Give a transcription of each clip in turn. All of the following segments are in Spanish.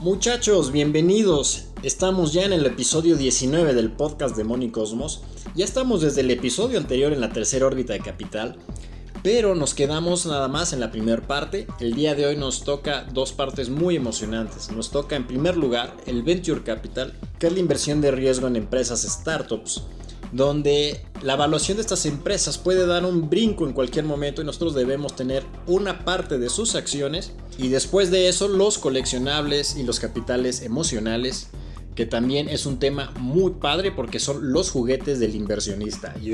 Muchachos, bienvenidos. Estamos ya en el episodio 19 del podcast de Moni Cosmos. Ya estamos desde el episodio anterior en la tercera órbita de Capital, pero nos quedamos nada más en la primera parte. El día de hoy nos toca dos partes muy emocionantes. Nos toca en primer lugar el Venture Capital, que es la inversión de riesgo en empresas startups donde la evaluación de estas empresas puede dar un brinco en cualquier momento y nosotros debemos tener una parte de sus acciones y después de eso los coleccionables y los capitales emocionales que también es un tema muy padre porque son los juguetes del inversionista. ¿Y,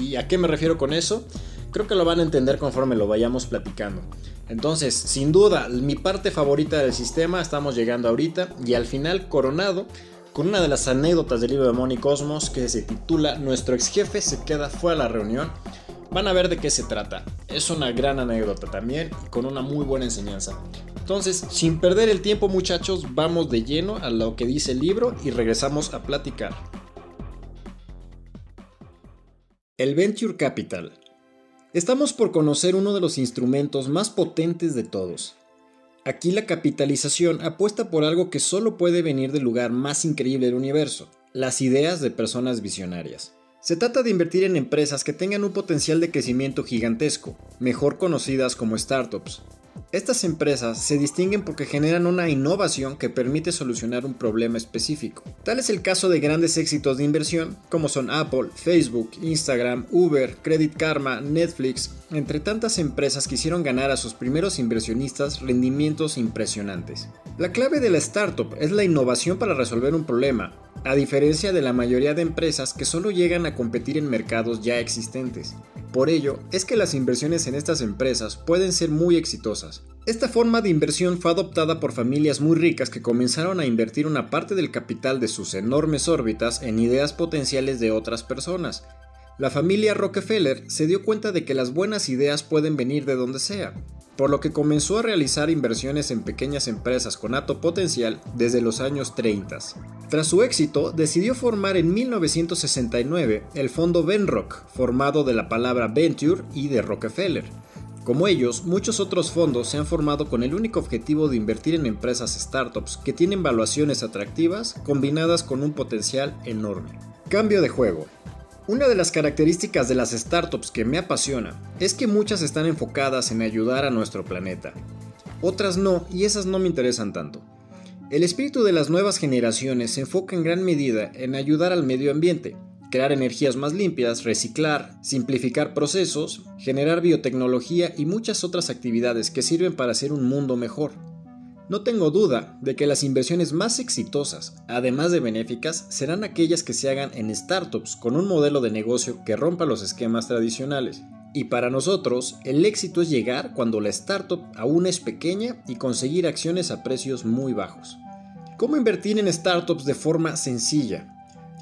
¿Y a qué me refiero con eso? Creo que lo van a entender conforme lo vayamos platicando. Entonces, sin duda, mi parte favorita del sistema estamos llegando ahorita y al final coronado con una de las anécdotas del libro de Money Cosmos que se titula Nuestro ex jefe se queda fuera de la reunión. Van a ver de qué se trata. Es una gran anécdota también y con una muy buena enseñanza. Entonces, sin perder el tiempo muchachos, vamos de lleno a lo que dice el libro y regresamos a platicar. El Venture Capital. Estamos por conocer uno de los instrumentos más potentes de todos, Aquí la capitalización apuesta por algo que solo puede venir del lugar más increíble del universo, las ideas de personas visionarias. Se trata de invertir en empresas que tengan un potencial de crecimiento gigantesco, mejor conocidas como startups, estas empresas se distinguen porque generan una innovación que permite solucionar un problema específico. Tal es el caso de grandes éxitos de inversión como son Apple, Facebook, Instagram, Uber, Credit Karma, Netflix, entre tantas empresas que hicieron ganar a sus primeros inversionistas rendimientos impresionantes. La clave de la startup es la innovación para resolver un problema, a diferencia de la mayoría de empresas que solo llegan a competir en mercados ya existentes. Por ello, es que las inversiones en estas empresas pueden ser muy exitosas. Esta forma de inversión fue adoptada por familias muy ricas que comenzaron a invertir una parte del capital de sus enormes órbitas en ideas potenciales de otras personas. La familia Rockefeller se dio cuenta de que las buenas ideas pueden venir de donde sea, por lo que comenzó a realizar inversiones en pequeñas empresas con alto potencial desde los años 30. Tras su éxito, decidió formar en 1969 el fondo Venrock, formado de la palabra Venture y de Rockefeller. Como ellos, muchos otros fondos se han formado con el único objetivo de invertir en empresas startups que tienen valuaciones atractivas combinadas con un potencial enorme. Cambio de juego. Una de las características de las startups que me apasiona es que muchas están enfocadas en ayudar a nuestro planeta. Otras no, y esas no me interesan tanto. El espíritu de las nuevas generaciones se enfoca en gran medida en ayudar al medio ambiente, crear energías más limpias, reciclar, simplificar procesos, generar biotecnología y muchas otras actividades que sirven para hacer un mundo mejor. No tengo duda de que las inversiones más exitosas, además de benéficas, serán aquellas que se hagan en startups con un modelo de negocio que rompa los esquemas tradicionales. Y para nosotros, el éxito es llegar cuando la startup aún es pequeña y conseguir acciones a precios muy bajos. ¿Cómo invertir en startups de forma sencilla?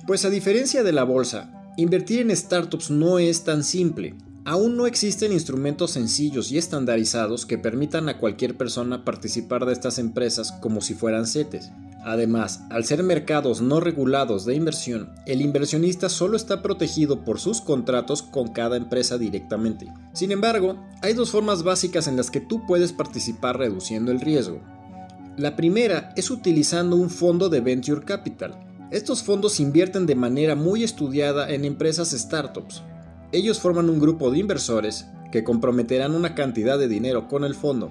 Pues a diferencia de la bolsa, invertir en startups no es tan simple. Aún no existen instrumentos sencillos y estandarizados que permitan a cualquier persona participar de estas empresas como si fueran CETES. Además, al ser mercados no regulados de inversión, el inversionista solo está protegido por sus contratos con cada empresa directamente. Sin embargo, hay dos formas básicas en las que tú puedes participar reduciendo el riesgo. La primera es utilizando un fondo de venture capital. Estos fondos invierten de manera muy estudiada en empresas startups, ellos forman un grupo de inversores que comprometerán una cantidad de dinero con el fondo.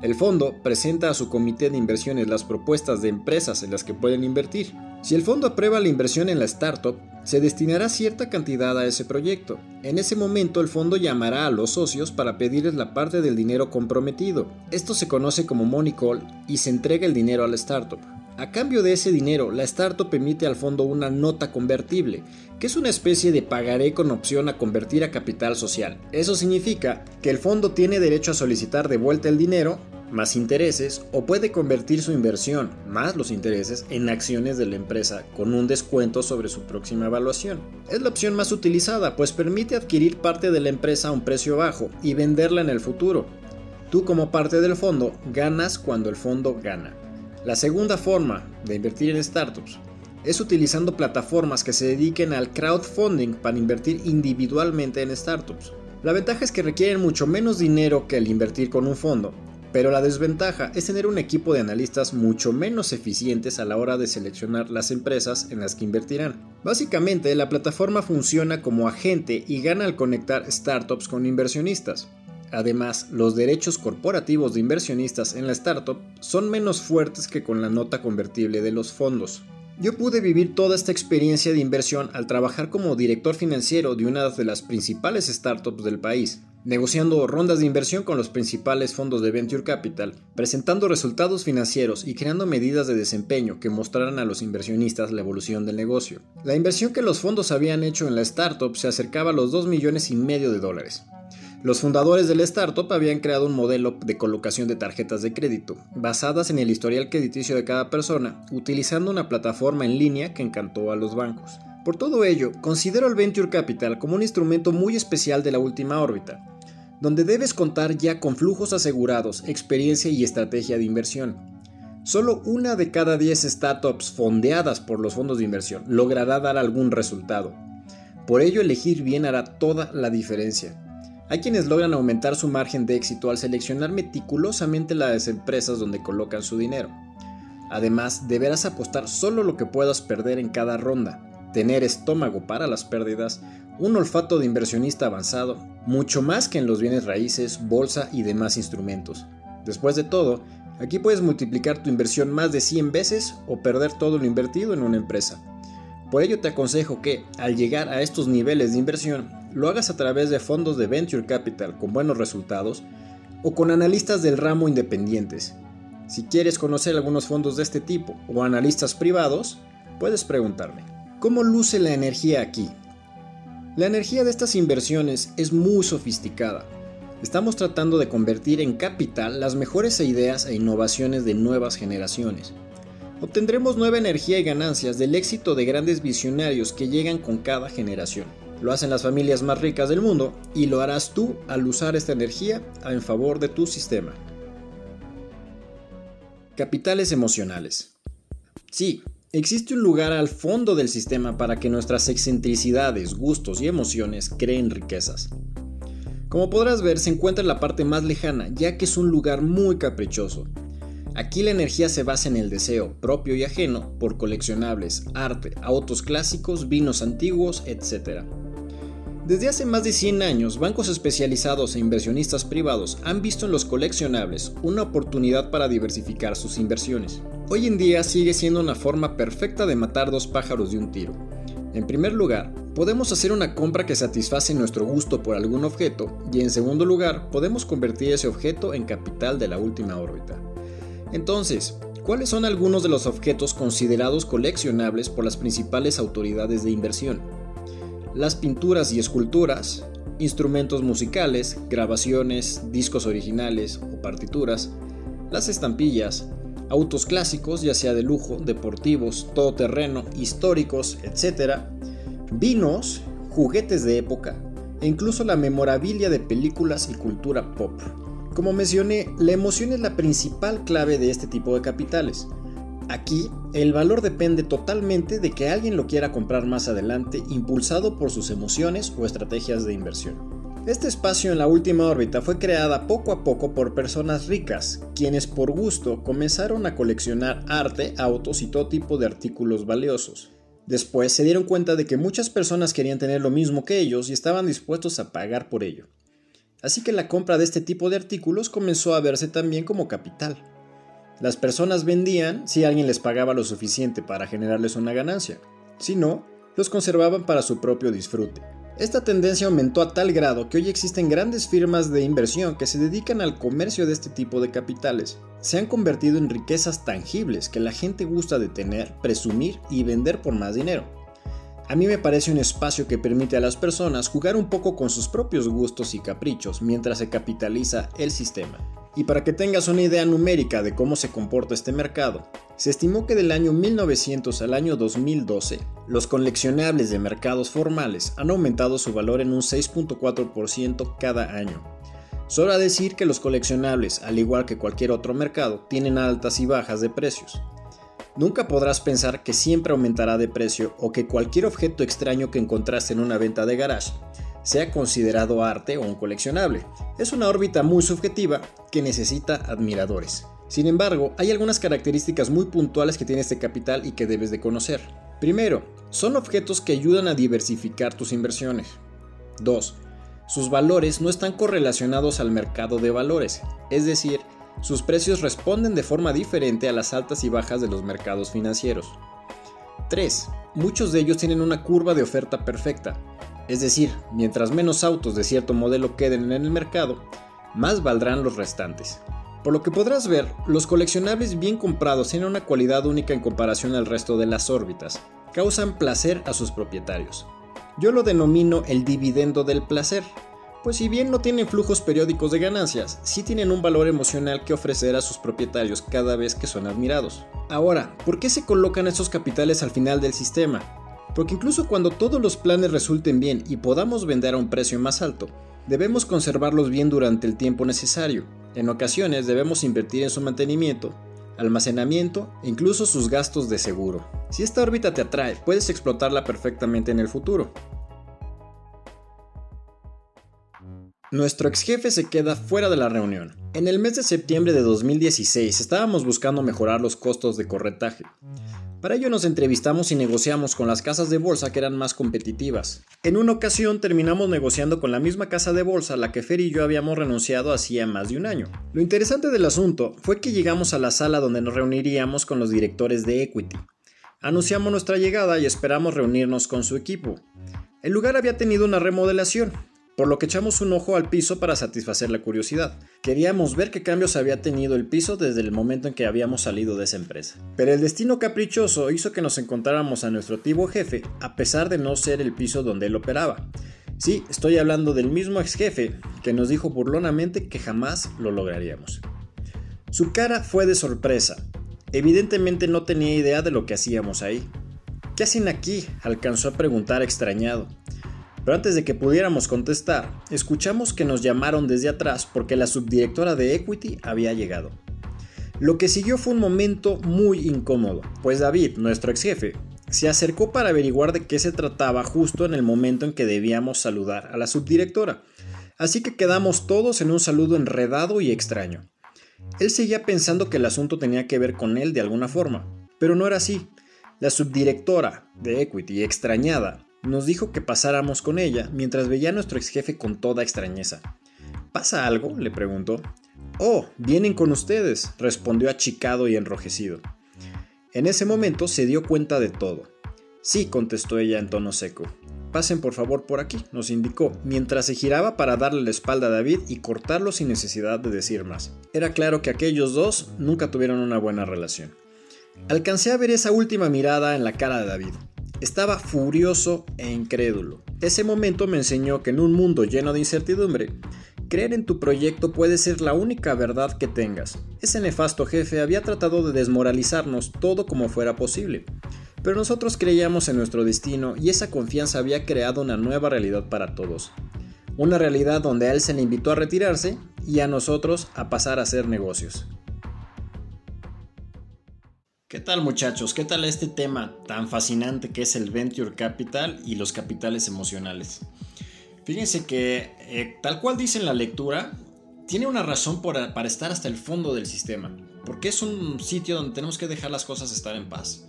El fondo presenta a su comité de inversiones las propuestas de empresas en las que pueden invertir. Si el fondo aprueba la inversión en la startup, se destinará cierta cantidad a ese proyecto. En ese momento el fondo llamará a los socios para pedirles la parte del dinero comprometido. Esto se conoce como money call y se entrega el dinero a la startup. A cambio de ese dinero, la startup emite al fondo una nota convertible, que es una especie de pagaré con opción a convertir a capital social. Eso significa que el fondo tiene derecho a solicitar de vuelta el dinero, más intereses, o puede convertir su inversión, más los intereses, en acciones de la empresa, con un descuento sobre su próxima evaluación. Es la opción más utilizada, pues permite adquirir parte de la empresa a un precio bajo y venderla en el futuro. Tú como parte del fondo ganas cuando el fondo gana. La segunda forma de invertir en startups es utilizando plataformas que se dediquen al crowdfunding para invertir individualmente en startups. La ventaja es que requieren mucho menos dinero que el invertir con un fondo, pero la desventaja es tener un equipo de analistas mucho menos eficientes a la hora de seleccionar las empresas en las que invertirán. Básicamente, la plataforma funciona como agente y gana al conectar startups con inversionistas. Además, los derechos corporativos de inversionistas en la startup son menos fuertes que con la nota convertible de los fondos. Yo pude vivir toda esta experiencia de inversión al trabajar como director financiero de una de las principales startups del país, negociando rondas de inversión con los principales fondos de Venture Capital, presentando resultados financieros y creando medidas de desempeño que mostraran a los inversionistas la evolución del negocio. La inversión que los fondos habían hecho en la startup se acercaba a los 2 millones y medio de dólares. Los fundadores de la startup habían creado un modelo de colocación de tarjetas de crédito, basadas en el historial crediticio de cada persona, utilizando una plataforma en línea que encantó a los bancos. Por todo ello, considero el Venture Capital como un instrumento muy especial de la última órbita, donde debes contar ya con flujos asegurados, experiencia y estrategia de inversión. Solo una de cada 10 startups fondeadas por los fondos de inversión logrará dar algún resultado. Por ello elegir bien hará toda la diferencia. Hay quienes logran aumentar su margen de éxito al seleccionar meticulosamente las empresas donde colocan su dinero. Además, deberás apostar solo lo que puedas perder en cada ronda, tener estómago para las pérdidas, un olfato de inversionista avanzado, mucho más que en los bienes raíces, bolsa y demás instrumentos. Después de todo, aquí puedes multiplicar tu inversión más de 100 veces o perder todo lo invertido en una empresa. Por ello te aconsejo que, al llegar a estos niveles de inversión, lo hagas a través de fondos de venture capital con buenos resultados o con analistas del ramo independientes. Si quieres conocer algunos fondos de este tipo o analistas privados, puedes preguntarme, ¿cómo luce la energía aquí? La energía de estas inversiones es muy sofisticada. Estamos tratando de convertir en capital las mejores ideas e innovaciones de nuevas generaciones. Obtendremos nueva energía y ganancias del éxito de grandes visionarios que llegan con cada generación. Lo hacen las familias más ricas del mundo y lo harás tú al usar esta energía en favor de tu sistema. Capitales emocionales. Sí, existe un lugar al fondo del sistema para que nuestras excentricidades, gustos y emociones creen riquezas. Como podrás ver, se encuentra en la parte más lejana, ya que es un lugar muy caprichoso. Aquí la energía se basa en el deseo propio y ajeno por coleccionables, arte, autos clásicos, vinos antiguos, etc. Desde hace más de 100 años, bancos especializados e inversionistas privados han visto en los coleccionables una oportunidad para diversificar sus inversiones. Hoy en día sigue siendo una forma perfecta de matar dos pájaros de un tiro. En primer lugar, podemos hacer una compra que satisface nuestro gusto por algún objeto y en segundo lugar, podemos convertir ese objeto en capital de la última órbita. Entonces, ¿cuáles son algunos de los objetos considerados coleccionables por las principales autoridades de inversión? Las pinturas y esculturas, instrumentos musicales, grabaciones, discos originales o partituras, las estampillas, autos clásicos, ya sea de lujo, deportivos, todoterreno, históricos, etc., vinos, juguetes de época e incluso la memorabilia de películas y cultura pop. Como mencioné, la emoción es la principal clave de este tipo de capitales. Aquí, el valor depende totalmente de que alguien lo quiera comprar más adelante, impulsado por sus emociones o estrategias de inversión. Este espacio en la última órbita fue creada poco a poco por personas ricas, quienes por gusto comenzaron a coleccionar arte, autos y todo tipo de artículos valiosos. Después se dieron cuenta de que muchas personas querían tener lo mismo que ellos y estaban dispuestos a pagar por ello. Así que la compra de este tipo de artículos comenzó a verse también como capital. Las personas vendían si alguien les pagaba lo suficiente para generarles una ganancia. Si no, los conservaban para su propio disfrute. Esta tendencia aumentó a tal grado que hoy existen grandes firmas de inversión que se dedican al comercio de este tipo de capitales. Se han convertido en riquezas tangibles que la gente gusta de tener, presumir y vender por más dinero. A mí me parece un espacio que permite a las personas jugar un poco con sus propios gustos y caprichos mientras se capitaliza el sistema. Y para que tengas una idea numérica de cómo se comporta este mercado, se estimó que del año 1900 al año 2012, los coleccionables de mercados formales han aumentado su valor en un 6.4% cada año. Sobra decir que los coleccionables, al igual que cualquier otro mercado, tienen altas y bajas de precios. Nunca podrás pensar que siempre aumentará de precio o que cualquier objeto extraño que encontraste en una venta de garage sea considerado arte o un coleccionable. Es una órbita muy subjetiva que necesita admiradores. Sin embargo, hay algunas características muy puntuales que tiene este capital y que debes de conocer. Primero, son objetos que ayudan a diversificar tus inversiones. 2. Sus valores no están correlacionados al mercado de valores, es decir, sus precios responden de forma diferente a las altas y bajas de los mercados financieros. 3. Muchos de ellos tienen una curva de oferta perfecta, es decir, mientras menos autos de cierto modelo queden en el mercado, más valdrán los restantes. Por lo que podrás ver, los coleccionables bien comprados tienen una cualidad única en comparación al resto de las órbitas, causan placer a sus propietarios. Yo lo denomino el dividendo del placer, pues si bien no tienen flujos periódicos de ganancias, sí tienen un valor emocional que ofrecer a sus propietarios cada vez que son admirados. Ahora, ¿por qué se colocan estos capitales al final del sistema? Porque incluso cuando todos los planes resulten bien y podamos vender a un precio más alto, debemos conservarlos bien durante el tiempo necesario. En ocasiones debemos invertir en su mantenimiento, almacenamiento e incluso sus gastos de seguro. Si esta órbita te atrae, puedes explotarla perfectamente en el futuro. Nuestro ex jefe se queda fuera de la reunión. En el mes de septiembre de 2016 estábamos buscando mejorar los costos de corretaje. Para ello nos entrevistamos y negociamos con las casas de bolsa que eran más competitivas. En una ocasión terminamos negociando con la misma casa de bolsa a la que Fer y yo habíamos renunciado hacía más de un año. Lo interesante del asunto fue que llegamos a la sala donde nos reuniríamos con los directores de Equity. Anunciamos nuestra llegada y esperamos reunirnos con su equipo. El lugar había tenido una remodelación, por lo que echamos un ojo al piso para satisfacer la curiosidad. Queríamos ver qué cambios había tenido el piso desde el momento en que habíamos salido de esa empresa. Pero el destino caprichoso hizo que nos encontráramos a nuestro antiguo jefe, a pesar de no ser el piso donde él operaba. Sí, estoy hablando del mismo ex jefe que nos dijo burlonamente que jamás lo lograríamos. Su cara fue de sorpresa. Evidentemente no tenía idea de lo que hacíamos ahí. ¿Qué hacen aquí? alcanzó a preguntar extrañado. Pero antes de que pudiéramos contestar, escuchamos que nos llamaron desde atrás porque la subdirectora de Equity había llegado. Lo que siguió fue un momento muy incómodo, pues David, nuestro ex jefe, se acercó para averiguar de qué se trataba justo en el momento en que debíamos saludar a la subdirectora. Así que quedamos todos en un saludo enredado y extraño. Él seguía pensando que el asunto tenía que ver con él de alguna forma, pero no era así. La subdirectora de Equity, extrañada, nos dijo que pasáramos con ella mientras veía a nuestro ex jefe con toda extrañeza. ¿Pasa algo? le preguntó. Oh, vienen con ustedes, respondió achicado y enrojecido. En ese momento se dio cuenta de todo. Sí, contestó ella en tono seco. Pasen por favor por aquí, nos indicó, mientras se giraba para darle la espalda a David y cortarlo sin necesidad de decir más. Era claro que aquellos dos nunca tuvieron una buena relación. Alcancé a ver esa última mirada en la cara de David. Estaba furioso e incrédulo. Ese momento me enseñó que en un mundo lleno de incertidumbre, creer en tu proyecto puede ser la única verdad que tengas. Ese nefasto jefe había tratado de desmoralizarnos todo como fuera posible. Pero nosotros creíamos en nuestro destino y esa confianza había creado una nueva realidad para todos. Una realidad donde a él se le invitó a retirarse y a nosotros a pasar a hacer negocios. ¿Qué tal muchachos? ¿Qué tal este tema tan fascinante que es el Venture Capital y los capitales emocionales? Fíjense que, eh, tal cual dice en la lectura, tiene una razón para estar hasta el fondo del sistema, porque es un sitio donde tenemos que dejar las cosas estar en paz.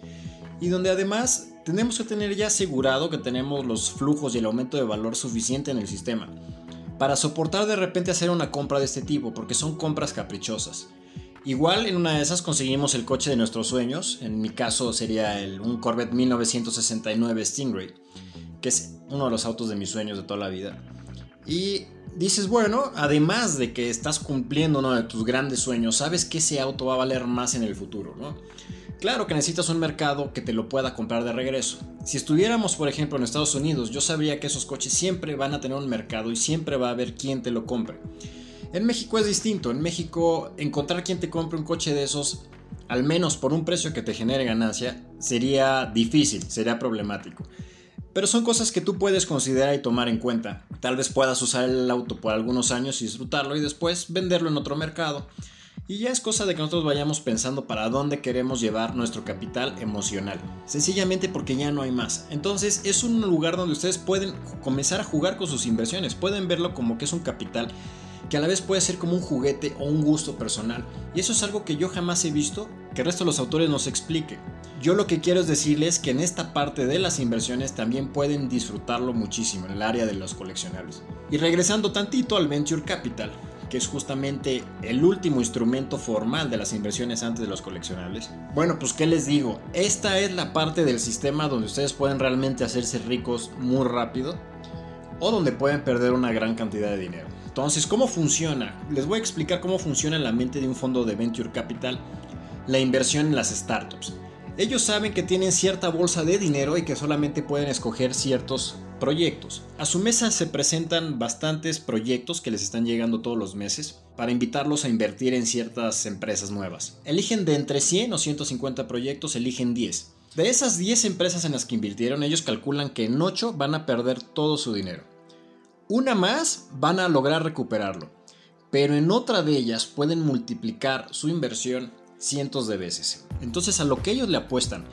Y donde además tenemos que tener ya asegurado que tenemos los flujos y el aumento de valor suficiente en el sistema para soportar de repente hacer una compra de este tipo, porque son compras caprichosas. Igual en una de esas conseguimos el coche de nuestros sueños, en mi caso sería el, un Corvette 1969 Stingray, que es uno de los autos de mis sueños de toda la vida. Y dices, bueno, además de que estás cumpliendo uno de tus grandes sueños, sabes que ese auto va a valer más en el futuro, ¿no? Claro que necesitas un mercado que te lo pueda comprar de regreso. Si estuviéramos, por ejemplo, en Estados Unidos, yo sabría que esos coches siempre van a tener un mercado y siempre va a haber quien te lo compre. En México es distinto. En México, encontrar quien te compre un coche de esos, al menos por un precio que te genere ganancia, sería difícil, sería problemático. Pero son cosas que tú puedes considerar y tomar en cuenta. Tal vez puedas usar el auto por algunos años y disfrutarlo y después venderlo en otro mercado. Y ya es cosa de que nosotros vayamos pensando para dónde queremos llevar nuestro capital emocional. Sencillamente porque ya no hay más. Entonces es un lugar donde ustedes pueden comenzar a jugar con sus inversiones. Pueden verlo como que es un capital que a la vez puede ser como un juguete o un gusto personal. Y eso es algo que yo jamás he visto que el resto de los autores nos explique. Yo lo que quiero es decirles que en esta parte de las inversiones también pueden disfrutarlo muchísimo en el área de los coleccionables. Y regresando tantito al Venture Capital, que es justamente el último instrumento formal de las inversiones antes de los coleccionables. Bueno, pues qué les digo, esta es la parte del sistema donde ustedes pueden realmente hacerse ricos muy rápido o donde pueden perder una gran cantidad de dinero. Entonces, ¿cómo funciona? Les voy a explicar cómo funciona en la mente de un fondo de Venture Capital la inversión en las startups. Ellos saben que tienen cierta bolsa de dinero y que solamente pueden escoger ciertos proyectos. A su mesa se presentan bastantes proyectos que les están llegando todos los meses para invitarlos a invertir en ciertas empresas nuevas. Eligen de entre 100 o 150 proyectos, eligen 10. De esas 10 empresas en las que invirtieron, ellos calculan que en 8 van a perder todo su dinero. Una más van a lograr recuperarlo, pero en otra de ellas pueden multiplicar su inversión cientos de veces. Entonces a lo que ellos le apuestan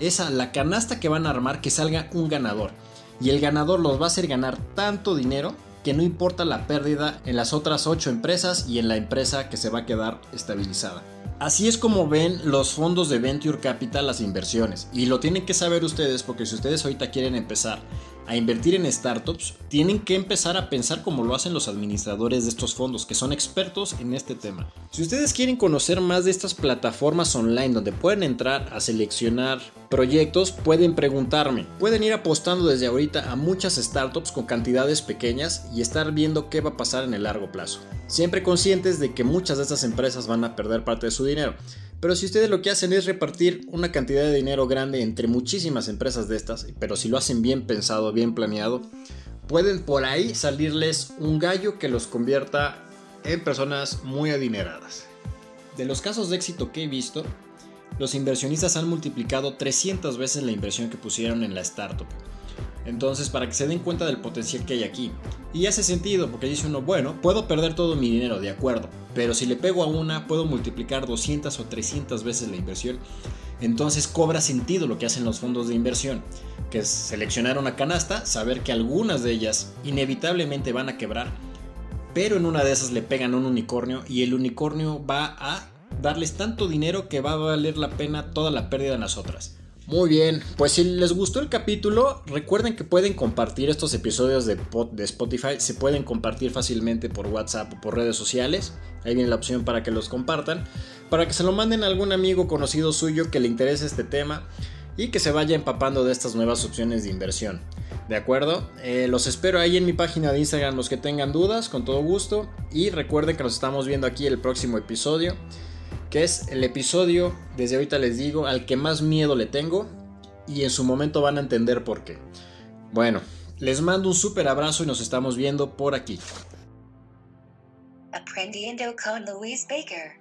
es a la canasta que van a armar que salga un ganador y el ganador los va a hacer ganar tanto dinero que no importa la pérdida en las otras 8 empresas y en la empresa que se va a quedar estabilizada. Así es como ven los fondos de Venture Capital las inversiones. Y lo tienen que saber ustedes porque si ustedes ahorita quieren empezar a invertir en startups, tienen que empezar a pensar como lo hacen los administradores de estos fondos, que son expertos en este tema. Si ustedes quieren conocer más de estas plataformas online donde pueden entrar a seleccionar proyectos, pueden preguntarme. Pueden ir apostando desde ahorita a muchas startups con cantidades pequeñas y estar viendo qué va a pasar en el largo plazo. Siempre conscientes de que muchas de estas empresas van a perder parte de su dinero. Pero si ustedes lo que hacen es repartir una cantidad de dinero grande entre muchísimas empresas de estas, pero si lo hacen bien pensado, bien planeado, pueden por ahí salirles un gallo que los convierta en personas muy adineradas. De los casos de éxito que he visto, los inversionistas han multiplicado 300 veces la inversión que pusieron en la startup. Entonces, para que se den cuenta del potencial que hay aquí. Y hace sentido, porque dice uno, bueno, puedo perder todo mi dinero, de acuerdo, pero si le pego a una, puedo multiplicar 200 o 300 veces la inversión. Entonces cobra sentido lo que hacen los fondos de inversión, que es seleccionar una canasta, saber que algunas de ellas inevitablemente van a quebrar, pero en una de esas le pegan un unicornio y el unicornio va a darles tanto dinero que va a valer la pena toda la pérdida en las otras. Muy bien, pues si les gustó el capítulo, recuerden que pueden compartir estos episodios de, Spotify, se pueden compartir fácilmente por WhatsApp o por redes sociales, ahí viene la opción para que los compartan, para que se lo manden a algún amigo conocido suyo que le interese este tema y que se vaya empapando de estas nuevas opciones de inversión. ¿De acuerdo? Eh, los espero ahí en mi página de Instagram los que tengan dudas, con todo gusto, y recuerden que nos estamos viendo aquí el próximo episodio que es el episodio, desde ahorita les digo, al que más miedo le tengo y en su momento van a entender por qué. Bueno, les mando un súper abrazo y nos estamos viendo por aquí. Aprendiendo con Louise Baker.